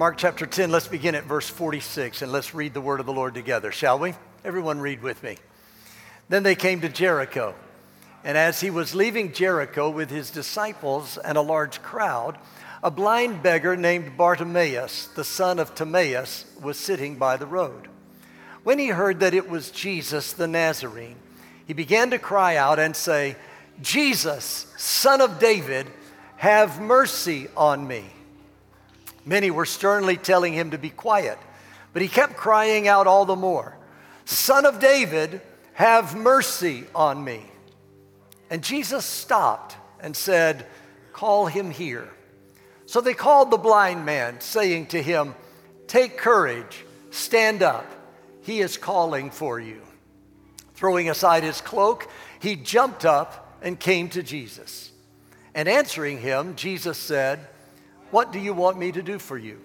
Mark chapter 10, let's begin at verse 46 and let's read the word of the Lord together, shall we? Everyone read with me. Then they came to Jericho. And as he was leaving Jericho with his disciples and a large crowd, a blind beggar named Bartimaeus, the son of Timaeus, was sitting by the road. When he heard that it was Jesus the Nazarene, he began to cry out and say, Jesus, son of David, have mercy on me. Many were sternly telling him to be quiet, but he kept crying out all the more, Son of David, have mercy on me. And Jesus stopped and said, Call him here. So they called the blind man, saying to him, Take courage, stand up. He is calling for you. Throwing aside his cloak, he jumped up and came to Jesus. And answering him, Jesus said, what do you want me to do for you?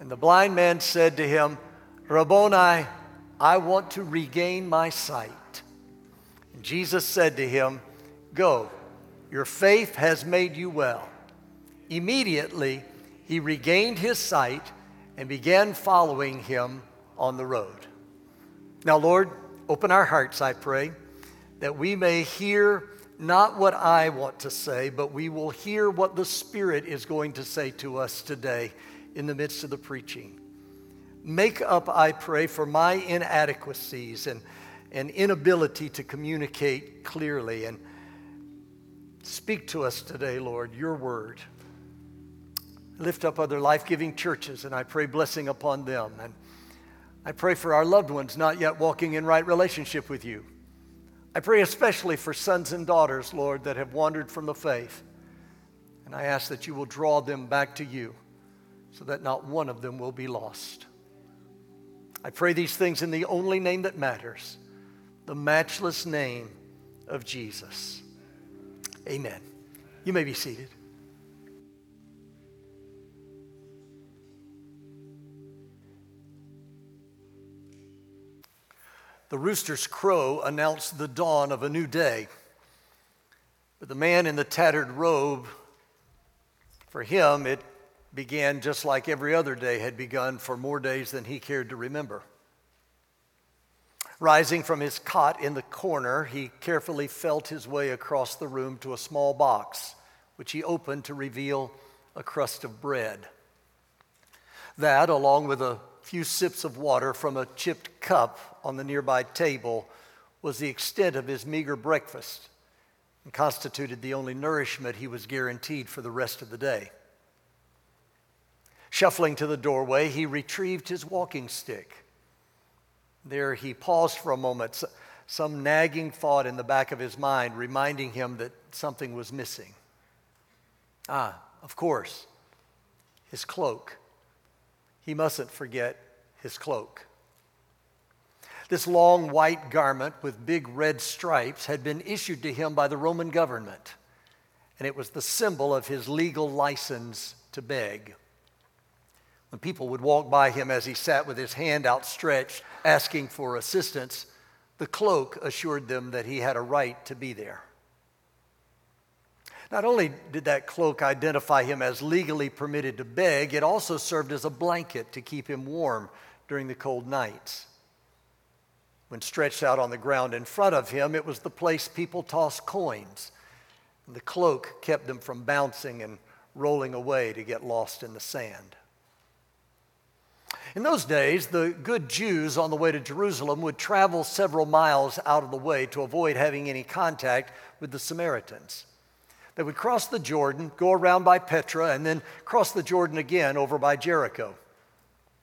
And the blind man said to him, Rabboni, I want to regain my sight. And Jesus said to him, Go, your faith has made you well. Immediately, he regained his sight and began following him on the road. Now, Lord, open our hearts, I pray, that we may hear not what I want to say, but we will hear what the Spirit is going to say to us today in the midst of the preaching. Make up, I pray, for my inadequacies and, and inability to communicate clearly. And speak to us today, Lord, your word. Lift up other life giving churches, and I pray blessing upon them. And I pray for our loved ones not yet walking in right relationship with you. I pray especially for sons and daughters, Lord, that have wandered from the faith. And I ask that you will draw them back to you so that not one of them will be lost. I pray these things in the only name that matters, the matchless name of Jesus. Amen. You may be seated. The rooster's crow announced the dawn of a new day. But the man in the tattered robe, for him, it began just like every other day had begun for more days than he cared to remember. Rising from his cot in the corner, he carefully felt his way across the room to a small box, which he opened to reveal a crust of bread. That, along with a few sips of water from a chipped cup on the nearby table was the extent of his meager breakfast and constituted the only nourishment he was guaranteed for the rest of the day. Shuffling to the doorway, he retrieved his walking stick. There he paused for a moment, some nagging thought in the back of his mind reminding him that something was missing. Ah, of course, his cloak he mustn't forget his cloak. This long white garment with big red stripes had been issued to him by the Roman government, and it was the symbol of his legal license to beg. When people would walk by him as he sat with his hand outstretched, asking for assistance, the cloak assured them that he had a right to be there. Not only did that cloak identify him as legally permitted to beg, it also served as a blanket to keep him warm during the cold nights. When stretched out on the ground in front of him, it was the place people tossed coins. The cloak kept them from bouncing and rolling away to get lost in the sand. In those days, the good Jews on the way to Jerusalem would travel several miles out of the way to avoid having any contact with the Samaritans. They would cross the Jordan, go around by Petra, and then cross the Jordan again over by Jericho.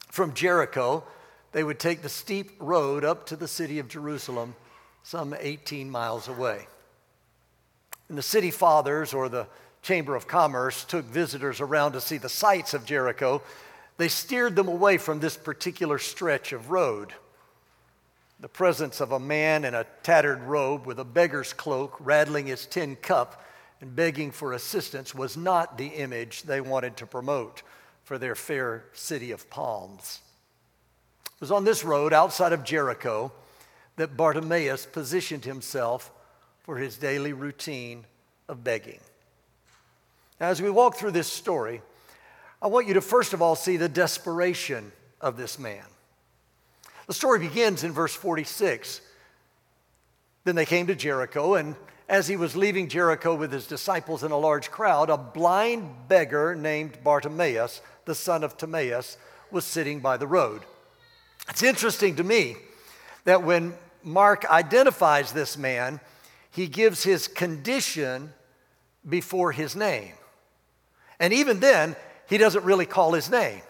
From Jericho, they would take the steep road up to the city of Jerusalem, some 18 miles away. And the city fathers or the Chamber of Commerce took visitors around to see the sights of Jericho. They steered them away from this particular stretch of road. The presence of a man in a tattered robe with a beggar's cloak rattling his tin cup and begging for assistance was not the image they wanted to promote for their fair city of palms. It was on this road outside of Jericho that Bartimaeus positioned himself for his daily routine of begging. Now, as we walk through this story, I want you to first of all see the desperation of this man. The story begins in verse 46. Then they came to Jericho, and as he was leaving Jericho with his disciples and a large crowd, a blind beggar named Bartimaeus, the son of Timaeus, was sitting by the road. It's interesting to me that when Mark identifies this man, he gives his condition before his name. And even then, he doesn't really call his name.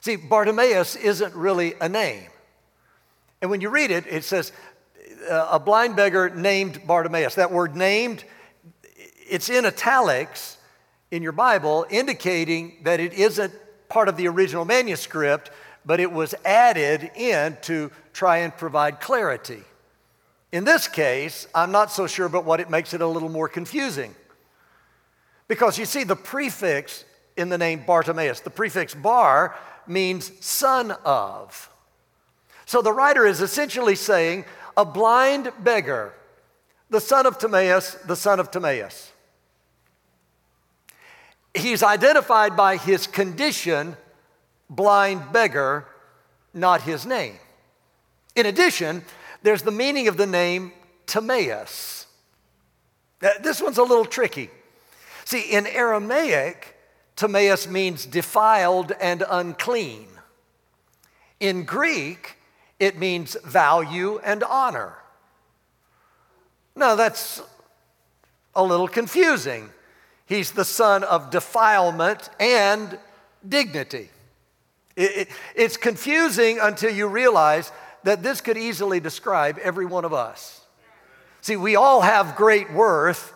See, Bartimaeus isn't really a name. And when you read it, it says, uh, a blind beggar named Bartimaeus. That word named, it's in italics in your Bible, indicating that it isn't part of the original manuscript, but it was added in to try and provide clarity. In this case, I'm not so sure, but what it makes it a little more confusing. Because you see, the prefix in the name Bartimaeus, the prefix bar means son of. So the writer is essentially saying a blind beggar, the son of Timaeus, the son of Timaeus. He's identified by his condition, blind beggar, not his name. In addition, there's the meaning of the name Timaeus. Uh, this one's a little tricky. See, in Aramaic, Timaeus means defiled and unclean. In Greek, it means value and honor. Now, that's a little confusing. He's the son of defilement and dignity. It, it, it's confusing until you realize that this could easily describe every one of us. See, we all have great worth,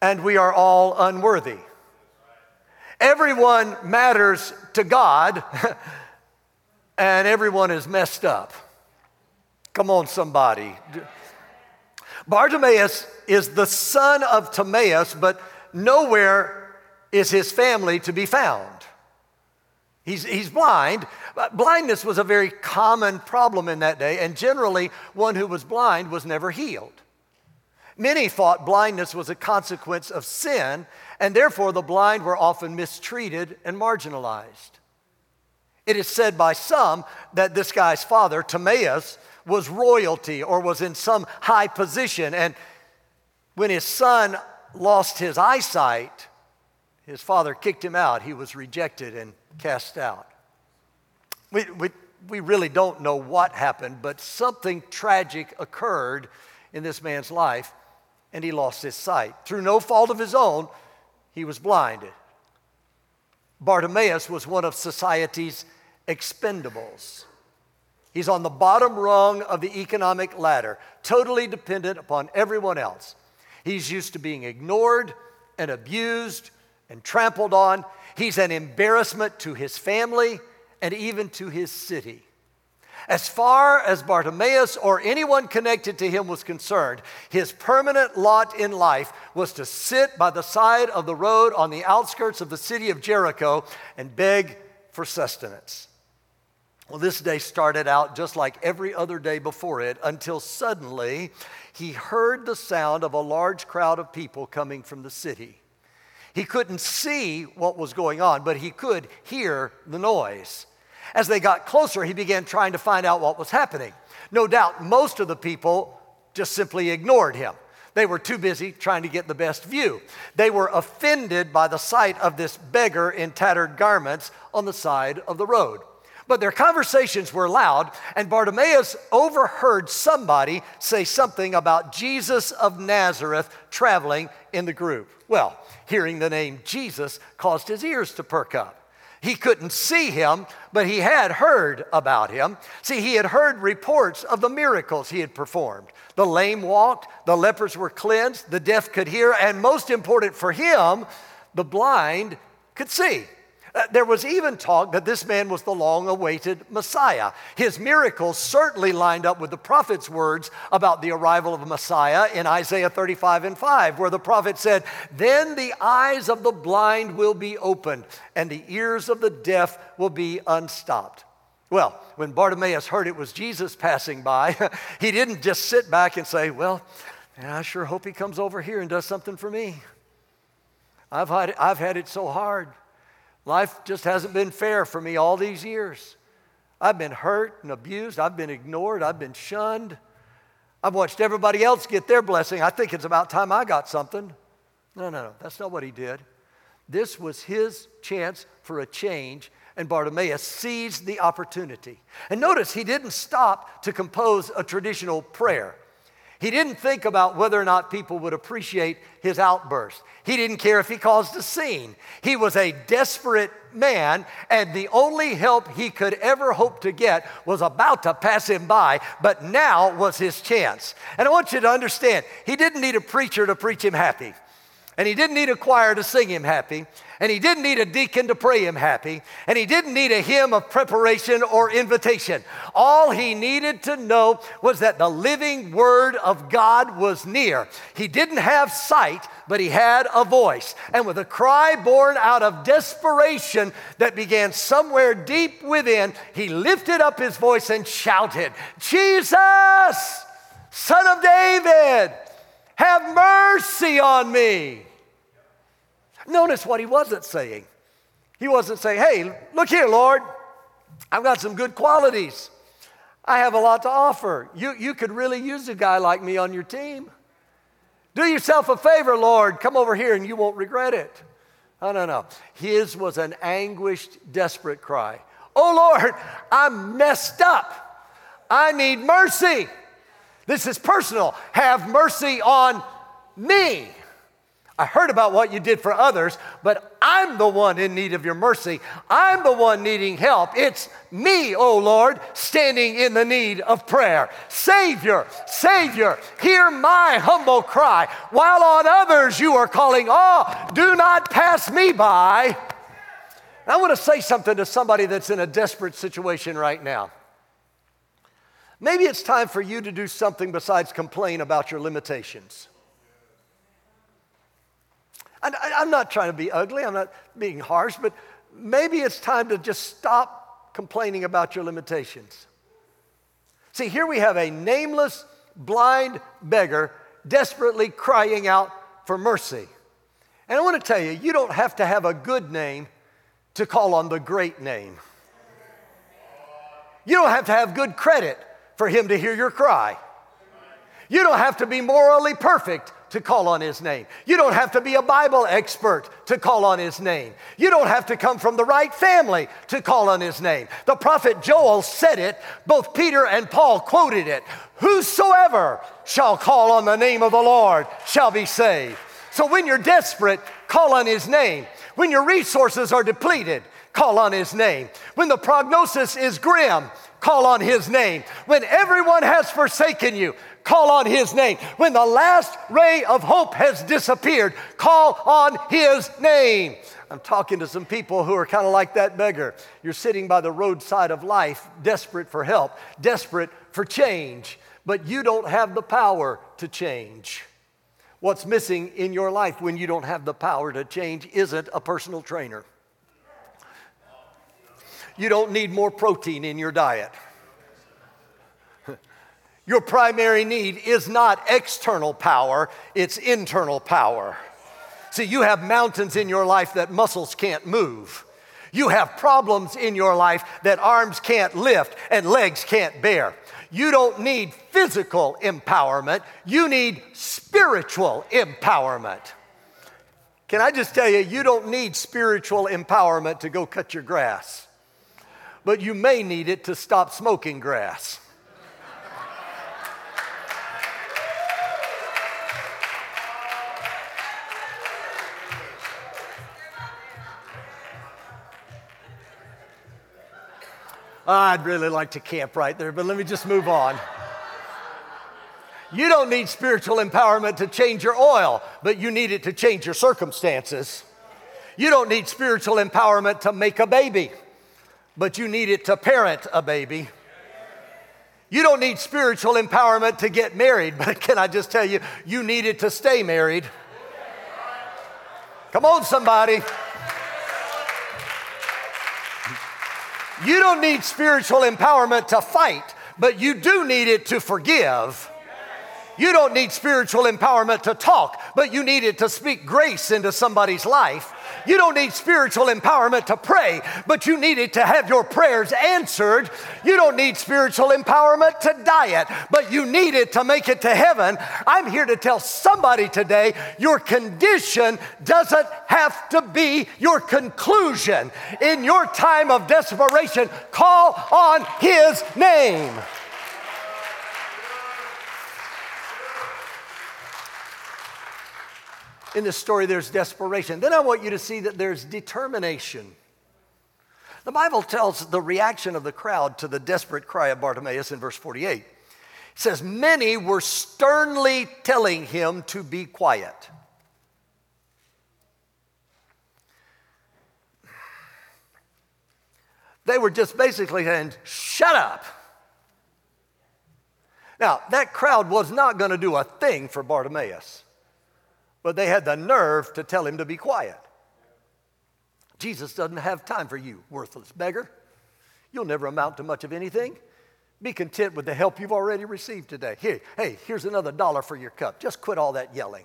and we are all unworthy. Everyone matters to God, and everyone is messed up. Come on, somebody. Bartimaeus is the son of Timaeus, but nowhere is his family to be found. He's, he's blind. Uh, blindness was a very common problem in that day, and generally, one who was blind was never healed. Many thought blindness was a consequence of sin, and therefore the blind were often mistreated and marginalized. It is said by some that this guy's father, Timaeus, was royalty or was in some high position, and when his son lost his eyesight, his father kicked him out. He was rejected and cast out. We, we, we really don't know what happened, but something tragic occurred in this man's life and he lost his sight. Through no fault of his own, he was blinded. Bartimaeus was one of society's expendables. He's on the bottom rung of the economic ladder, totally dependent upon everyone else. He's used to being ignored and abused and trampled on. He's an embarrassment to his family and even to his city. As far as Bartimaeus or anyone connected to him was concerned, his permanent lot in life was to sit by the side of the road on the outskirts of the city of Jericho and beg for sustenance. Well, this day started out just like every other day before it until suddenly he heard the sound of a large crowd of people coming from the city. He couldn't see what was going on, but he could hear the noise. As they got closer, he began trying to find out what was happening. No doubt most of the people just simply ignored him. They were too busy trying to get the best view. They were offended by the sight of this beggar in tattered garments on the side of the road. But their conversations were loud, and Bartimaeus overheard somebody say something about Jesus of Nazareth traveling in the group. Well, hearing the name Jesus caused his ears to perk up. He couldn't see him, but he had heard about him. See, he had heard reports of the miracles he had performed. The lame walked, the lepers were cleansed, the deaf could hear, and most important for him, the blind could see. Uh, there was even talk that this man was the long awaited Messiah. His miracles certainly lined up with the prophet's words about the arrival of a Messiah in Isaiah 35 and 5, where the prophet said, Then the eyes of the blind will be opened, and the ears of the deaf will be unstopped. Well, when Bartimaeus heard it was Jesus passing by, he didn't just sit back and say, Well, I sure hope he comes over here and does something for me. I've had, I've had it so hard. Life just hasn't been fair for me all these years. I've been hurt and abused. I've been ignored. I've been shunned. I've watched everybody else get their blessing. I think it's about time I got something. No, no, no. That's not what he did. This was his chance for a change, and Bartimaeus seized the opportunity. And notice he didn't stop to compose a traditional prayer. He didn't think about whether or not people would appreciate his outburst. He didn't care if he caused a scene. He was a desperate man, and the only help he could ever hope to get was about to pass him by, but now was his chance. And I want you to understand, he didn't need a preacher to preach him happy. And he didn't need a choir to sing him happy. And he didn't need a deacon to pray him happy. And he didn't need a hymn of preparation or invitation. All he needed to know was that the living word of God was near. He didn't have sight, but he had a voice. And with a cry born out of desperation that began somewhere deep within, he lifted up his voice and shouted, Jesus, Son of David, have mercy on me. Notice what he wasn't saying. He wasn't saying, hey, look here, Lord, I've got some good qualities. I have a lot to offer. You, you could really use a guy like me on your team. Do yourself a favor, Lord. Come over here and you won't regret it. No, no, no. His was an anguished, desperate cry. Oh, Lord, I'm messed up. I need mercy. This is personal. Have mercy on me. I heard about what you did for others, but I'm the one in need of your mercy. I'm the one needing help. It's me, oh Lord, standing in the need of prayer. Savior, Savior, hear my humble cry. While on others you are calling, oh, do not pass me by. I want to say something to somebody that's in a desperate situation right now. Maybe it's time for you to do something besides complain about your limitations. I, am not trying to be ugly, I'm not being harsh, but maybe it's time to just stop complaining about your limitations. See, here we have a nameless, blind beggar desperately crying out for mercy. And I want to tell you, you don't have to have a good name to call on the great name. You don't have to have good credit for him to hear your cry. You don't have to be morally perfect to call on his name. You don't have to be a Bible expert to call on his name. You don't have to come from the right family to call on his name. The prophet Joel said it, both Peter and Paul quoted it Whosoever shall call on the name of the Lord shall be saved. So when you're desperate, call on his name. When your resources are depleted, call on his name. When the prognosis is grim, call on his name. When everyone has forsaken you, call on his name. When the last ray of hope has disappeared, call on his name. I'm talking to some people who are kind of like that beggar. You're sitting by the roadside of life, desperate for help, desperate for change, but you don't have the power to change. What's missing in your life when you don't have the power to change isn't a personal trainer. You don't need more protein in your diet. Your primary need is not external power, it's internal power. See, you have mountains in your life that muscles can't move. You have problems in your life that arms can't lift and legs can't bear. You don't need physical empowerment, you need spiritual empowerment. Can I just tell you, you don't need spiritual empowerment to go cut your grass, but you may need it to stop smoking grass. I'd really like to camp right there, but let me just move on. You don't need spiritual empowerment to change your oil, but you need it to change your circumstances. You don't need spiritual empowerment to make a baby, but you need it to parent a baby. You don't need spiritual empowerment to get married, but can I just tell you, you need it to stay married. Come on, somebody. You don't need spiritual empowerment to fight, but you do need it to forgive. You don't need spiritual empowerment to talk, but you need it to speak grace into somebody's life. You don't need spiritual empowerment to pray, but you need it to have your prayers answered. You don't need spiritual empowerment to diet, but you need it to make it to heaven. I'm here to tell somebody today your condition doesn't have to be your conclusion. In your time of desperation, call on His name. In this story, there's desperation. Then I want you to see that there's determination. The Bible tells the reaction of the crowd to the desperate cry of Bartimaeus in verse 48. It says, Many were sternly telling him to be quiet. They were just basically saying, Shut up. Now, that crowd was not going to do a thing for Bartimaeus but they had the nerve to tell him to be quiet. Jesus doesn't have time for you, worthless beggar. You'll never amount to much of anything. Be content with the help you've already received today. Here, hey, here's another dollar for your cup. Just quit all that yelling.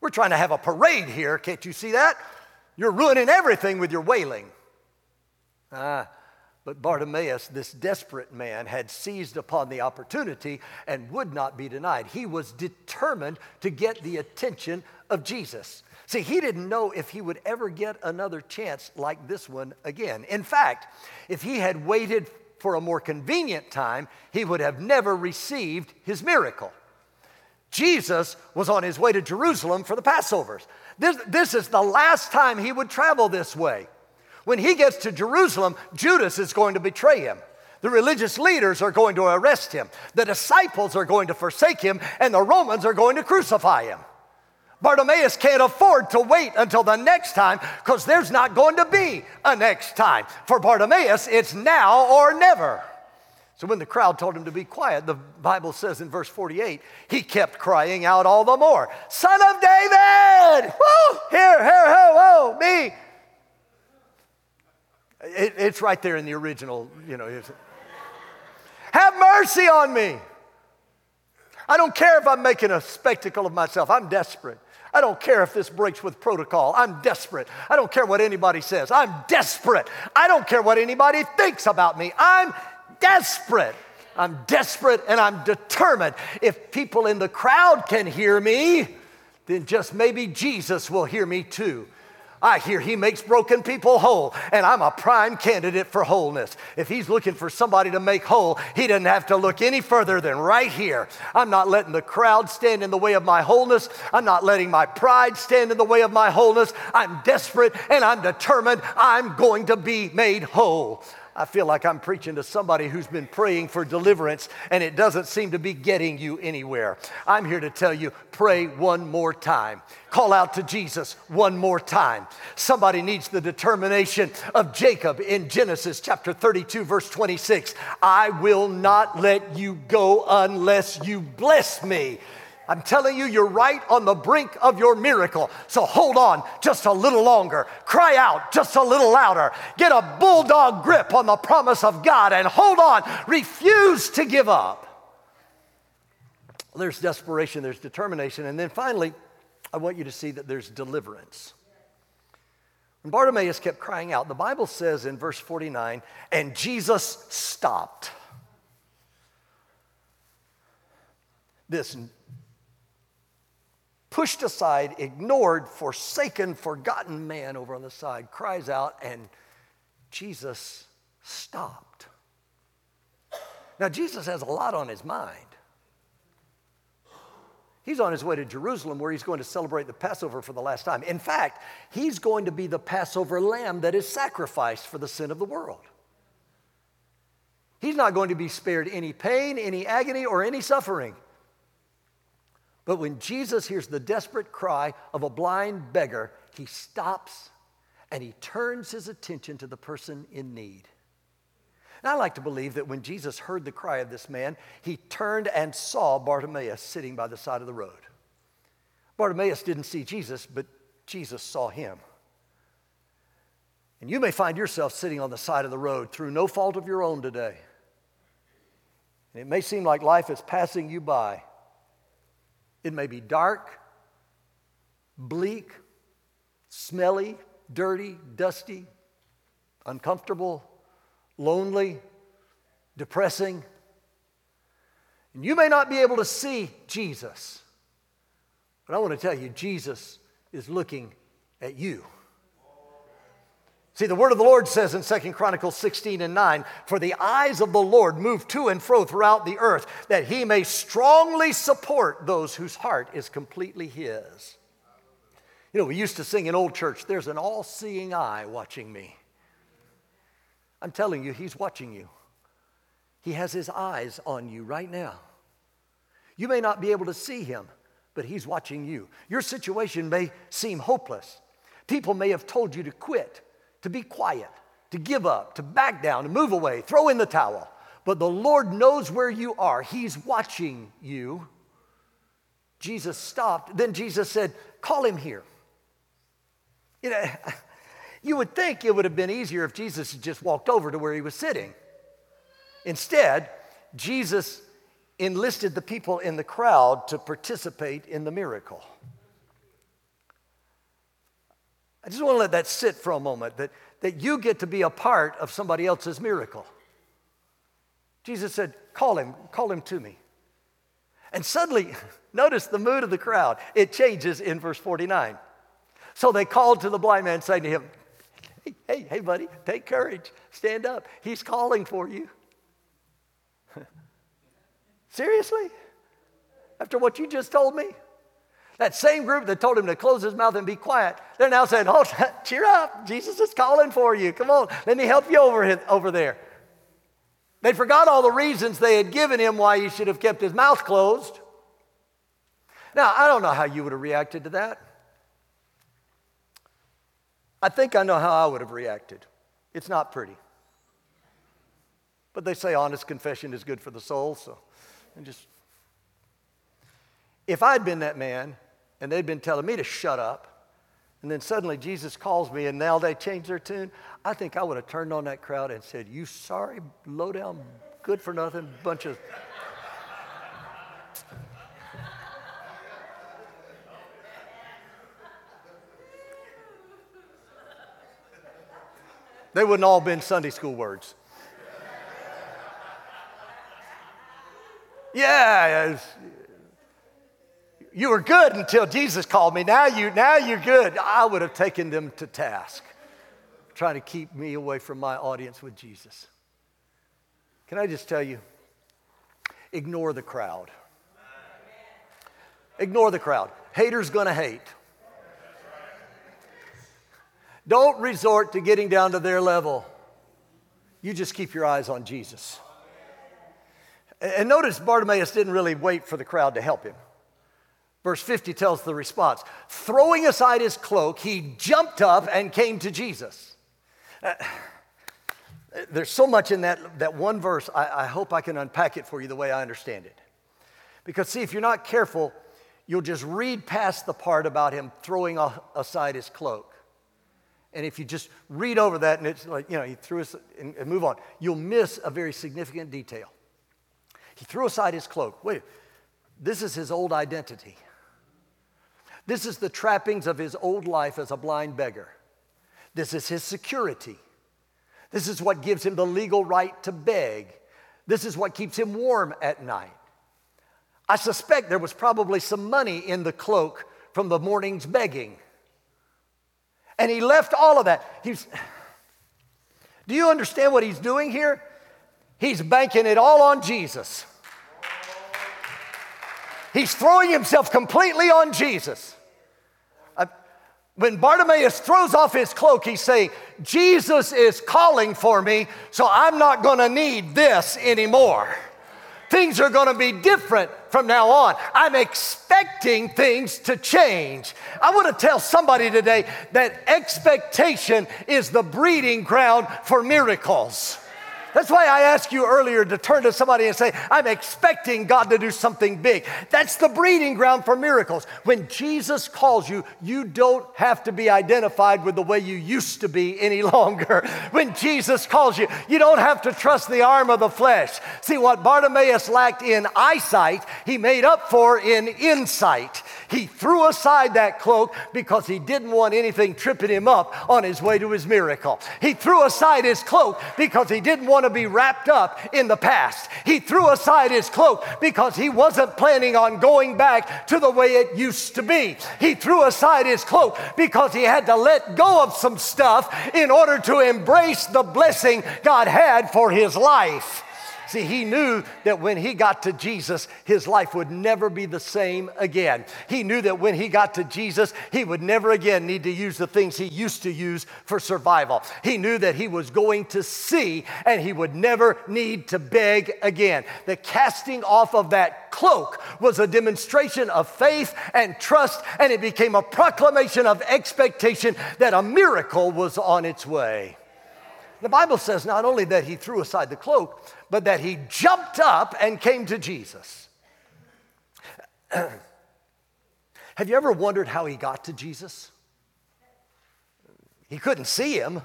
We're trying to have a parade here. Can't you see that? You're ruining everything with your wailing. Ah, but Bartimaeus, this desperate man, had seized upon the opportunity and would not be denied. He was determined to get the attention of Jesus. See, he didn't know if he would ever get another chance like this one again. In fact, if he had waited for a more convenient time, he would have never received his miracle. Jesus was on his way to Jerusalem for the Passovers. This, this is the last time he would travel this way. When he gets to Jerusalem, Judas is going to betray him. The religious leaders are going to arrest him. The disciples are going to forsake him, and the Romans are going to crucify him. Bartimaeus can't afford to wait until the next time because there's not going to be a next time. For Bartimaeus, it's now or never. So when the crowd told him to be quiet, the Bible says in verse 48, he kept crying out all the more, Son of David! Woo! Here, here, ho, ho, me! It, it's right there in the original, you know. Have mercy on me. I don't care if I'm making a spectacle of myself. I'm desperate. I don't care if this breaks with protocol. I'm desperate. I don't care what anybody says. I'm desperate. I don't care what anybody thinks about me. I'm desperate. I'm desperate and I'm determined. If people in the crowd can hear me, then just maybe Jesus will hear me too. I hear he makes broken people whole, and I'm a prime candidate for wholeness. If he's looking for somebody to make whole, he doesn't have to look any further than right here. I'm not letting the crowd stand in the way of my wholeness. I'm not letting my pride stand in the way of my wholeness. I'm desperate and I'm determined I'm going to be made whole. I feel like I'm preaching to somebody who's been praying for deliverance and it doesn't seem to be getting you anywhere. I'm here to tell you pray one more time. Call out to Jesus one more time. Somebody needs the determination of Jacob in Genesis chapter 32, verse 26. I will not let you go unless you bless me. I'm telling you, you're right on the brink of your miracle. So hold on just a little longer. Cry out just a little louder. Get a bulldog grip on the promise of God and hold on. Refuse to give up. There's desperation, there's determination. And then finally, I want you to see that there's deliverance. When Bartimaeus kept crying out, the Bible says in verse 49, and Jesus stopped. This pushed aside, ignored, forsaken, forgotten man over on the side cries out, and Jesus stopped. Now, Jesus has a lot on his mind. He's on his way to Jerusalem where he's going to celebrate the Passover for the last time. In fact, he's going to be the Passover lamb that is sacrificed for the sin of the world. He's not going to be spared any pain, any agony, or any suffering. But when Jesus hears the desperate cry of a blind beggar, he stops and he turns his attention to the person in need. And I like to believe that when Jesus heard the cry of this man, he turned and saw Bartimaeus sitting by the side of the road. Bartimaeus didn't see Jesus, but Jesus saw him. And you may find yourself sitting on the side of the road through no fault of your own today. And it may seem like life is passing you by. It may be dark, bleak, smelly, dirty, dusty, uncomfortable, lonely, depressing. And you may not be able to see Jesus, but I want to tell you, Jesus is looking at you. See, the word of the Lord says in Second Chronicles 16 and 9, For the eyes of the Lord move to and fro throughout the earth, that he may strongly support those whose heart is completely his. You know, we used to sing in old church, There's an all seeing eye watching me. I'm telling you, he's watching you. He has his eyes on you right now. You may not be able to see him, but he's watching you. Your situation may seem hopeless. People may have told you to quit to be quiet, to give up, to back down, to move away, throw in the towel. But the Lord knows where you are, He's watching you. Jesus stopped. Then Jesus said, Call him here. You know, you would think it would have been easier if Jesus had just walked over to where he was sitting. Instead, Jesus enlisted the people in the crowd to participate in the miracle. I just want to let that sit for a moment that, that you get to be a part of somebody else's miracle. Jesus said, Call him, call him to me. And suddenly, notice the mood of the crowd. It changes in verse 49. So they called to the blind man, saying to him, Hey, hey, hey, buddy, take courage. Stand up. He's calling for you. Seriously? After what you just told me? That same group that told him to close his mouth and be quiet, they're now saying, Oh, cheer up. Jesus is calling for you. Come on, let me help you over, over there. They forgot all the reasons they had given him why he should have kept his mouth closed. Now, I don't know how you would have reacted to that. I think I know how I would have reacted. It's not pretty. But they say honest confession is good for the soul, so and just if I'd been that man and they'd been telling me to shut up. And then suddenly Jesus calls me and now they change their tune. I think I would have turned on that crowd and said, You sorry, low down, good for nothing bunch of. they wouldn't all been Sunday school words. Yeah, you were good until Jesus called me. Now you now you're good. I would have taken them to task, trying to keep me away from my audience with Jesus. Can I just tell you? Ignore the crowd. Ignore the crowd. Haters gonna hate. Don't resort to getting down to their level. You just keep your eyes on Jesus. And notice Bartimaeus didn't really wait for the crowd to help him. Verse 50 tells the response Throwing aside his cloak, he jumped up and came to Jesus. Uh, there's so much in that, that one verse, I, I hope I can unpack it for you the way I understand it. Because, see, if you're not careful, you'll just read past the part about him throwing aside his cloak. And if you just read over that and it's like, you know, he threw us and, and move on, you'll miss a very significant detail. He threw aside his cloak. Wait, this is his old identity. This is the trappings of his old life as a blind beggar. This is his security. This is what gives him the legal right to beg. This is what keeps him warm at night. I suspect there was probably some money in the cloak from the morning's begging. And he left all of that. He's, do you understand what he's doing here? He's banking it all on Jesus. He's throwing himself completely on Jesus. Uh, when Bartimaeus throws off his cloak, he's saying, Jesus is calling for me, so I'm not to need this anymore. Things are to be different from now on. I'm expecting things to change. I want to tell somebody today that expectation is the breeding ground for miracles. That's why I asked you earlier to turn to somebody and say, I'm expecting God to do something big. That's the breeding ground for miracles. When Jesus calls you, you don't have to be identified with the way you used to be any longer. When Jesus calls you, you don't have to trust the arm of the flesh. See, what Bartimaeus lacked in eyesight, he made up for in insight. He threw aside that cloak because he didn't want anything tripping him up on his way to his miracle. He threw aside his cloak because he didn't want to be wrapped up in the past. He threw aside his cloak because he wasn't planning on going back to the way it used to be. He threw aside his cloak because he had to let go of some stuff in order to embrace the blessing God had for his life. See, he knew that when he got to Jesus, his life would never be the same again. He knew that when he got to Jesus, he would never again need to use the things he used to use for survival. He knew that he was going to see and he would never need to beg again. The casting off of that cloak was a demonstration of faith and trust, and it became a proclamation of expectation that a miracle was on its way. The Bible says not only that he threw aside the cloak, but that he jumped up and came to Jesus. Have you ever wondered how he got to Jesus? He couldn't see him.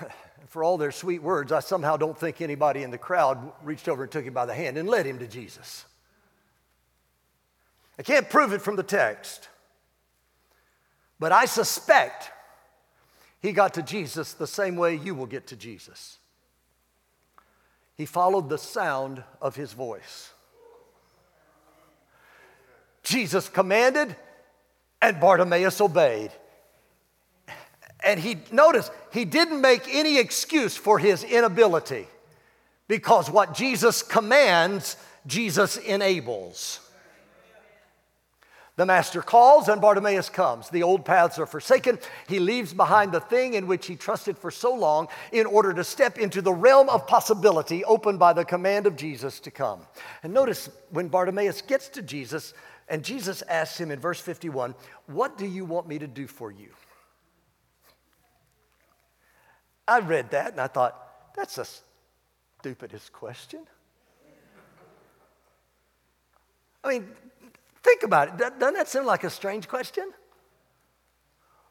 For all their sweet words, I somehow don't think anybody in the crowd reached over and took him by the hand and led him to Jesus. I can't prove it from the text, but I suspect he got to Jesus the same way you will get to Jesus. He followed the sound of his voice. Jesus commanded, and Bartimaeus obeyed. And he, notice, he didn't make any excuse for his inability because what Jesus commands, Jesus enables. The master calls and Bartimaeus comes. The old paths are forsaken. He leaves behind the thing in which he trusted for so long in order to step into the realm of possibility opened by the command of Jesus to come. And notice when Bartimaeus gets to Jesus, and Jesus asks him in verse 51, What do you want me to do for you? I read that and I thought, That's the stupidest question. I mean, Think about it. Doesn't that seem like a strange question?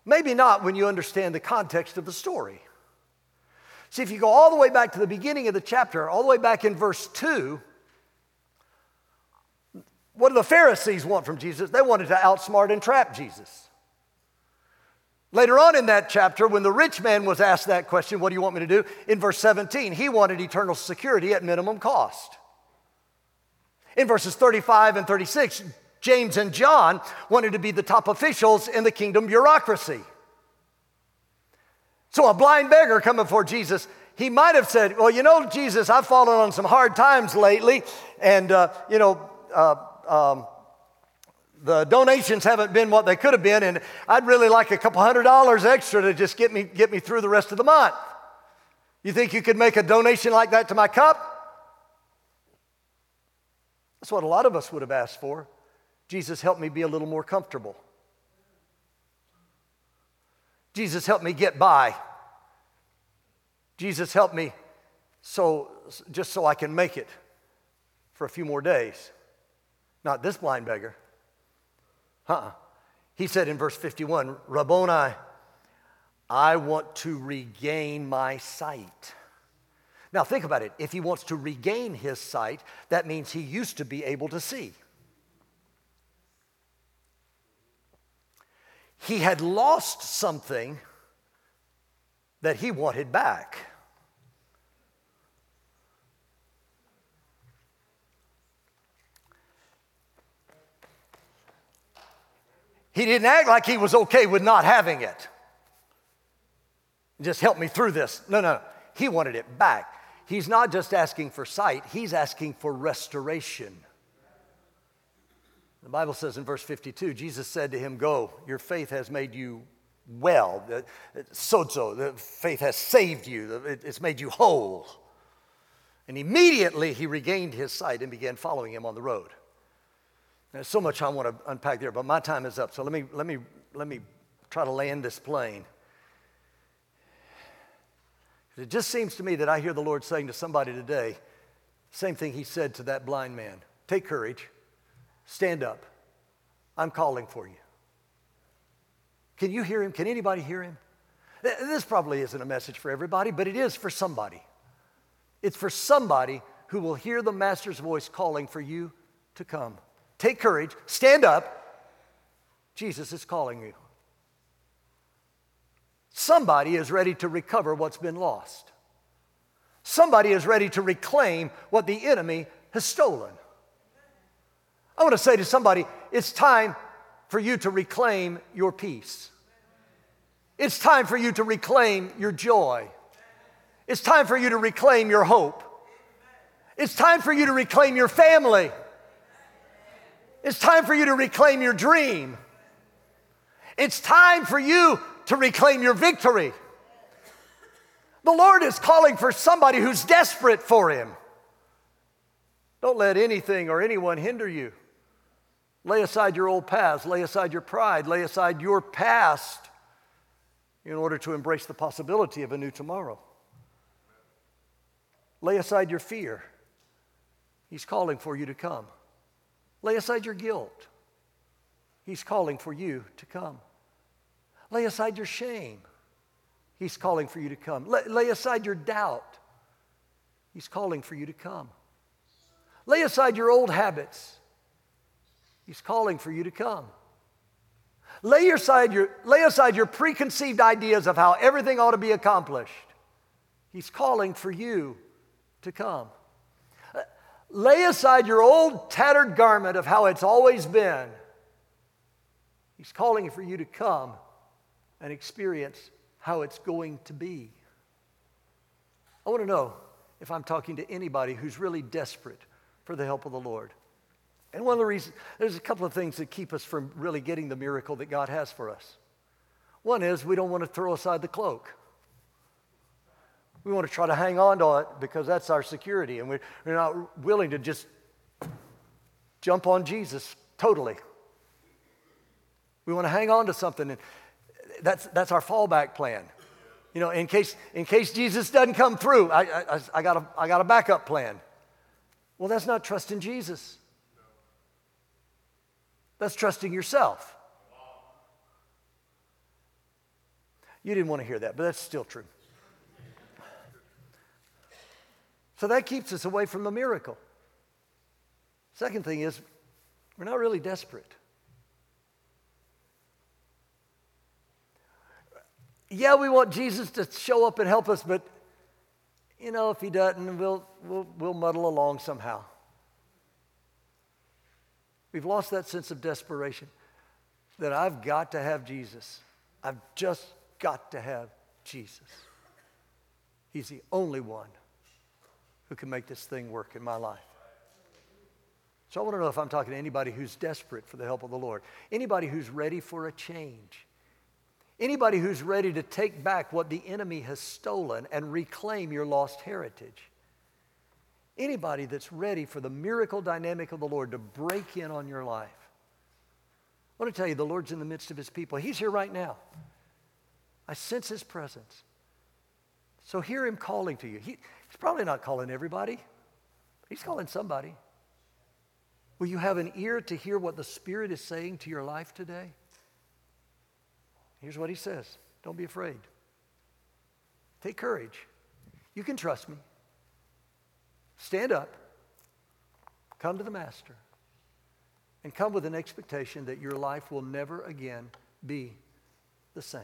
Maybe not when you understand the context of the story. See, if you go all the way back to the beginning of the chapter, all the way back in verse 2, what do the Pharisees want from Jesus? They wanted to outsmart and trap Jesus. Later on in that chapter, when the rich man was asked that question, What do you want me to do? In verse 17, he wanted eternal security at minimum cost. In verses 35 and 36, James and John wanted to be the top officials in the kingdom bureaucracy. So a blind beggar coming before Jesus, he might have said, Well, you know, Jesus, I've fallen on some hard times lately, and, uh, you know, uh, um, the donations haven't been what they could have been, and I'd really like a couple hundred dollars extra to just get me, get me through the rest of the month. You think you could make a donation like that to my cup? That's what a lot of us would have asked for. Jesus, help me be a little more comfortable. Jesus, help me get by. Jesus, help me so just so I can make it for a few more days. Not this blind beggar. Uh-uh. He said in verse 51, Rabboni, I want to regain my sight. Now think about it. If he wants to regain his sight, that means he used to be able to see. He had lost something that he wanted back. He didn't act like he was okay with not having it. Just help me through this. No, no. He wanted it back. He's not just asking for sight, he's asking for restoration. The Bible says in verse 52 Jesus said to him, Go, your faith has made you well. Sozo, the faith has saved you, it's made you whole. And immediately he regained his sight and began following him on the road. There's so much I want to unpack there, but my time is up. So let me, let me, let me try to land this plane. It just seems to me that I hear the Lord saying to somebody today, same thing he said to that blind man Take courage, stand up. I'm calling for you. Can you hear him? Can anybody hear him? This probably isn't a message for everybody, but it is for somebody. It's for somebody who will hear the Master's voice calling for you to come. Take courage, stand up. Jesus is calling you. Somebody is ready to recover what's been lost. Somebody is ready to reclaim what the enemy has stolen. I want to say to somebody, it's time for you to reclaim your peace. It's time for you to reclaim your joy. It's time for you to reclaim your hope. It's time for you to reclaim your family. It's time for you to reclaim your dream. It's time for you to reclaim your victory. The Lord is calling for somebody who's desperate for Him. Don't let anything or anyone hinder you. Lay aside your old paths, lay aside your pride, lay aside your past in order to embrace the possibility of a new tomorrow. Lay aside your fear. He's calling for you to come. Lay aside your guilt. He's calling for you to come. Lay aside your shame. He's calling for you to come. Lay, lay, aside your doubt. He's calling for you to come. Lay aside your old habits. He's calling for you to come. Lay aside your, lay aside your preconceived ideas of how everything ought to be accomplished. He's calling for you to come. Lay aside your old tattered garment of how it's always been. He's calling for you to come and experience how it's going to be. I want to know if I'm talking to anybody who's really desperate for the help of the Lord. And one of the reasons, there's a couple of things that keep us from really getting the miracle that God has for us. One is we don't want to throw aside the cloak. We want to try to hang on to it because that's our security, and we're not willing to just jump on Jesus totally. We want to hang on to something, and that's, that's our fallback plan. You know, in case, in case Jesus doesn't come through, I, I, I, got a, I got a backup plan. Well, that's not trusting Jesus. That's trusting yourself. You didn't want to hear that, but that's still true. So that keeps us away from the miracle. Second thing is, we're not really desperate. Yeah, we want Jesus to show up and help us, but you know, if he doesn't, we'll, we'll, we'll muddle along somehow. We've lost that sense of desperation that I've got to have Jesus. I've just got to have Jesus. He's the only one who can make this thing work in my life. So I want to know if I'm talking to anybody who's desperate for the help of the Lord, anybody who's ready for a change, anybody who's ready to take back what the enemy has stolen and reclaim your lost heritage. Anybody that's ready for the miracle dynamic of the Lord to break in on your life. I want to tell you, the Lord's in the midst of his people. He's here right now. I sense his presence. So hear him calling to you. He, he's probably not calling everybody, he's calling somebody. Will you have an ear to hear what the Spirit is saying to your life today? Here's what he says Don't be afraid. Take courage. You can trust me. Stand up. Come to the Master. And come with an expectation that your life will never again be the same.